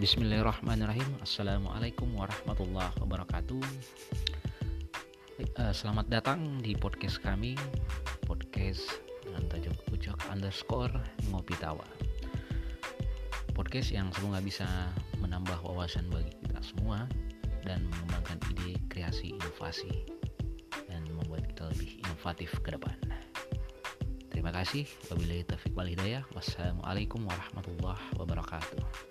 Bismillahirrahmanirrahim Assalamualaikum warahmatullahi wabarakatuh eh, Selamat datang di podcast kami Podcast dengan tajuk ucok underscore ngopi tawa Podcast yang semoga bisa menambah wawasan bagi kita semua Dan mengembangkan ide, kreasi, inovasi Dan membuat kita lebih inovatif ke depan Terima kasih. Wabillahi taufiq wal hidayah. Wassalamualaikum warahmatullahi wabarakatuh.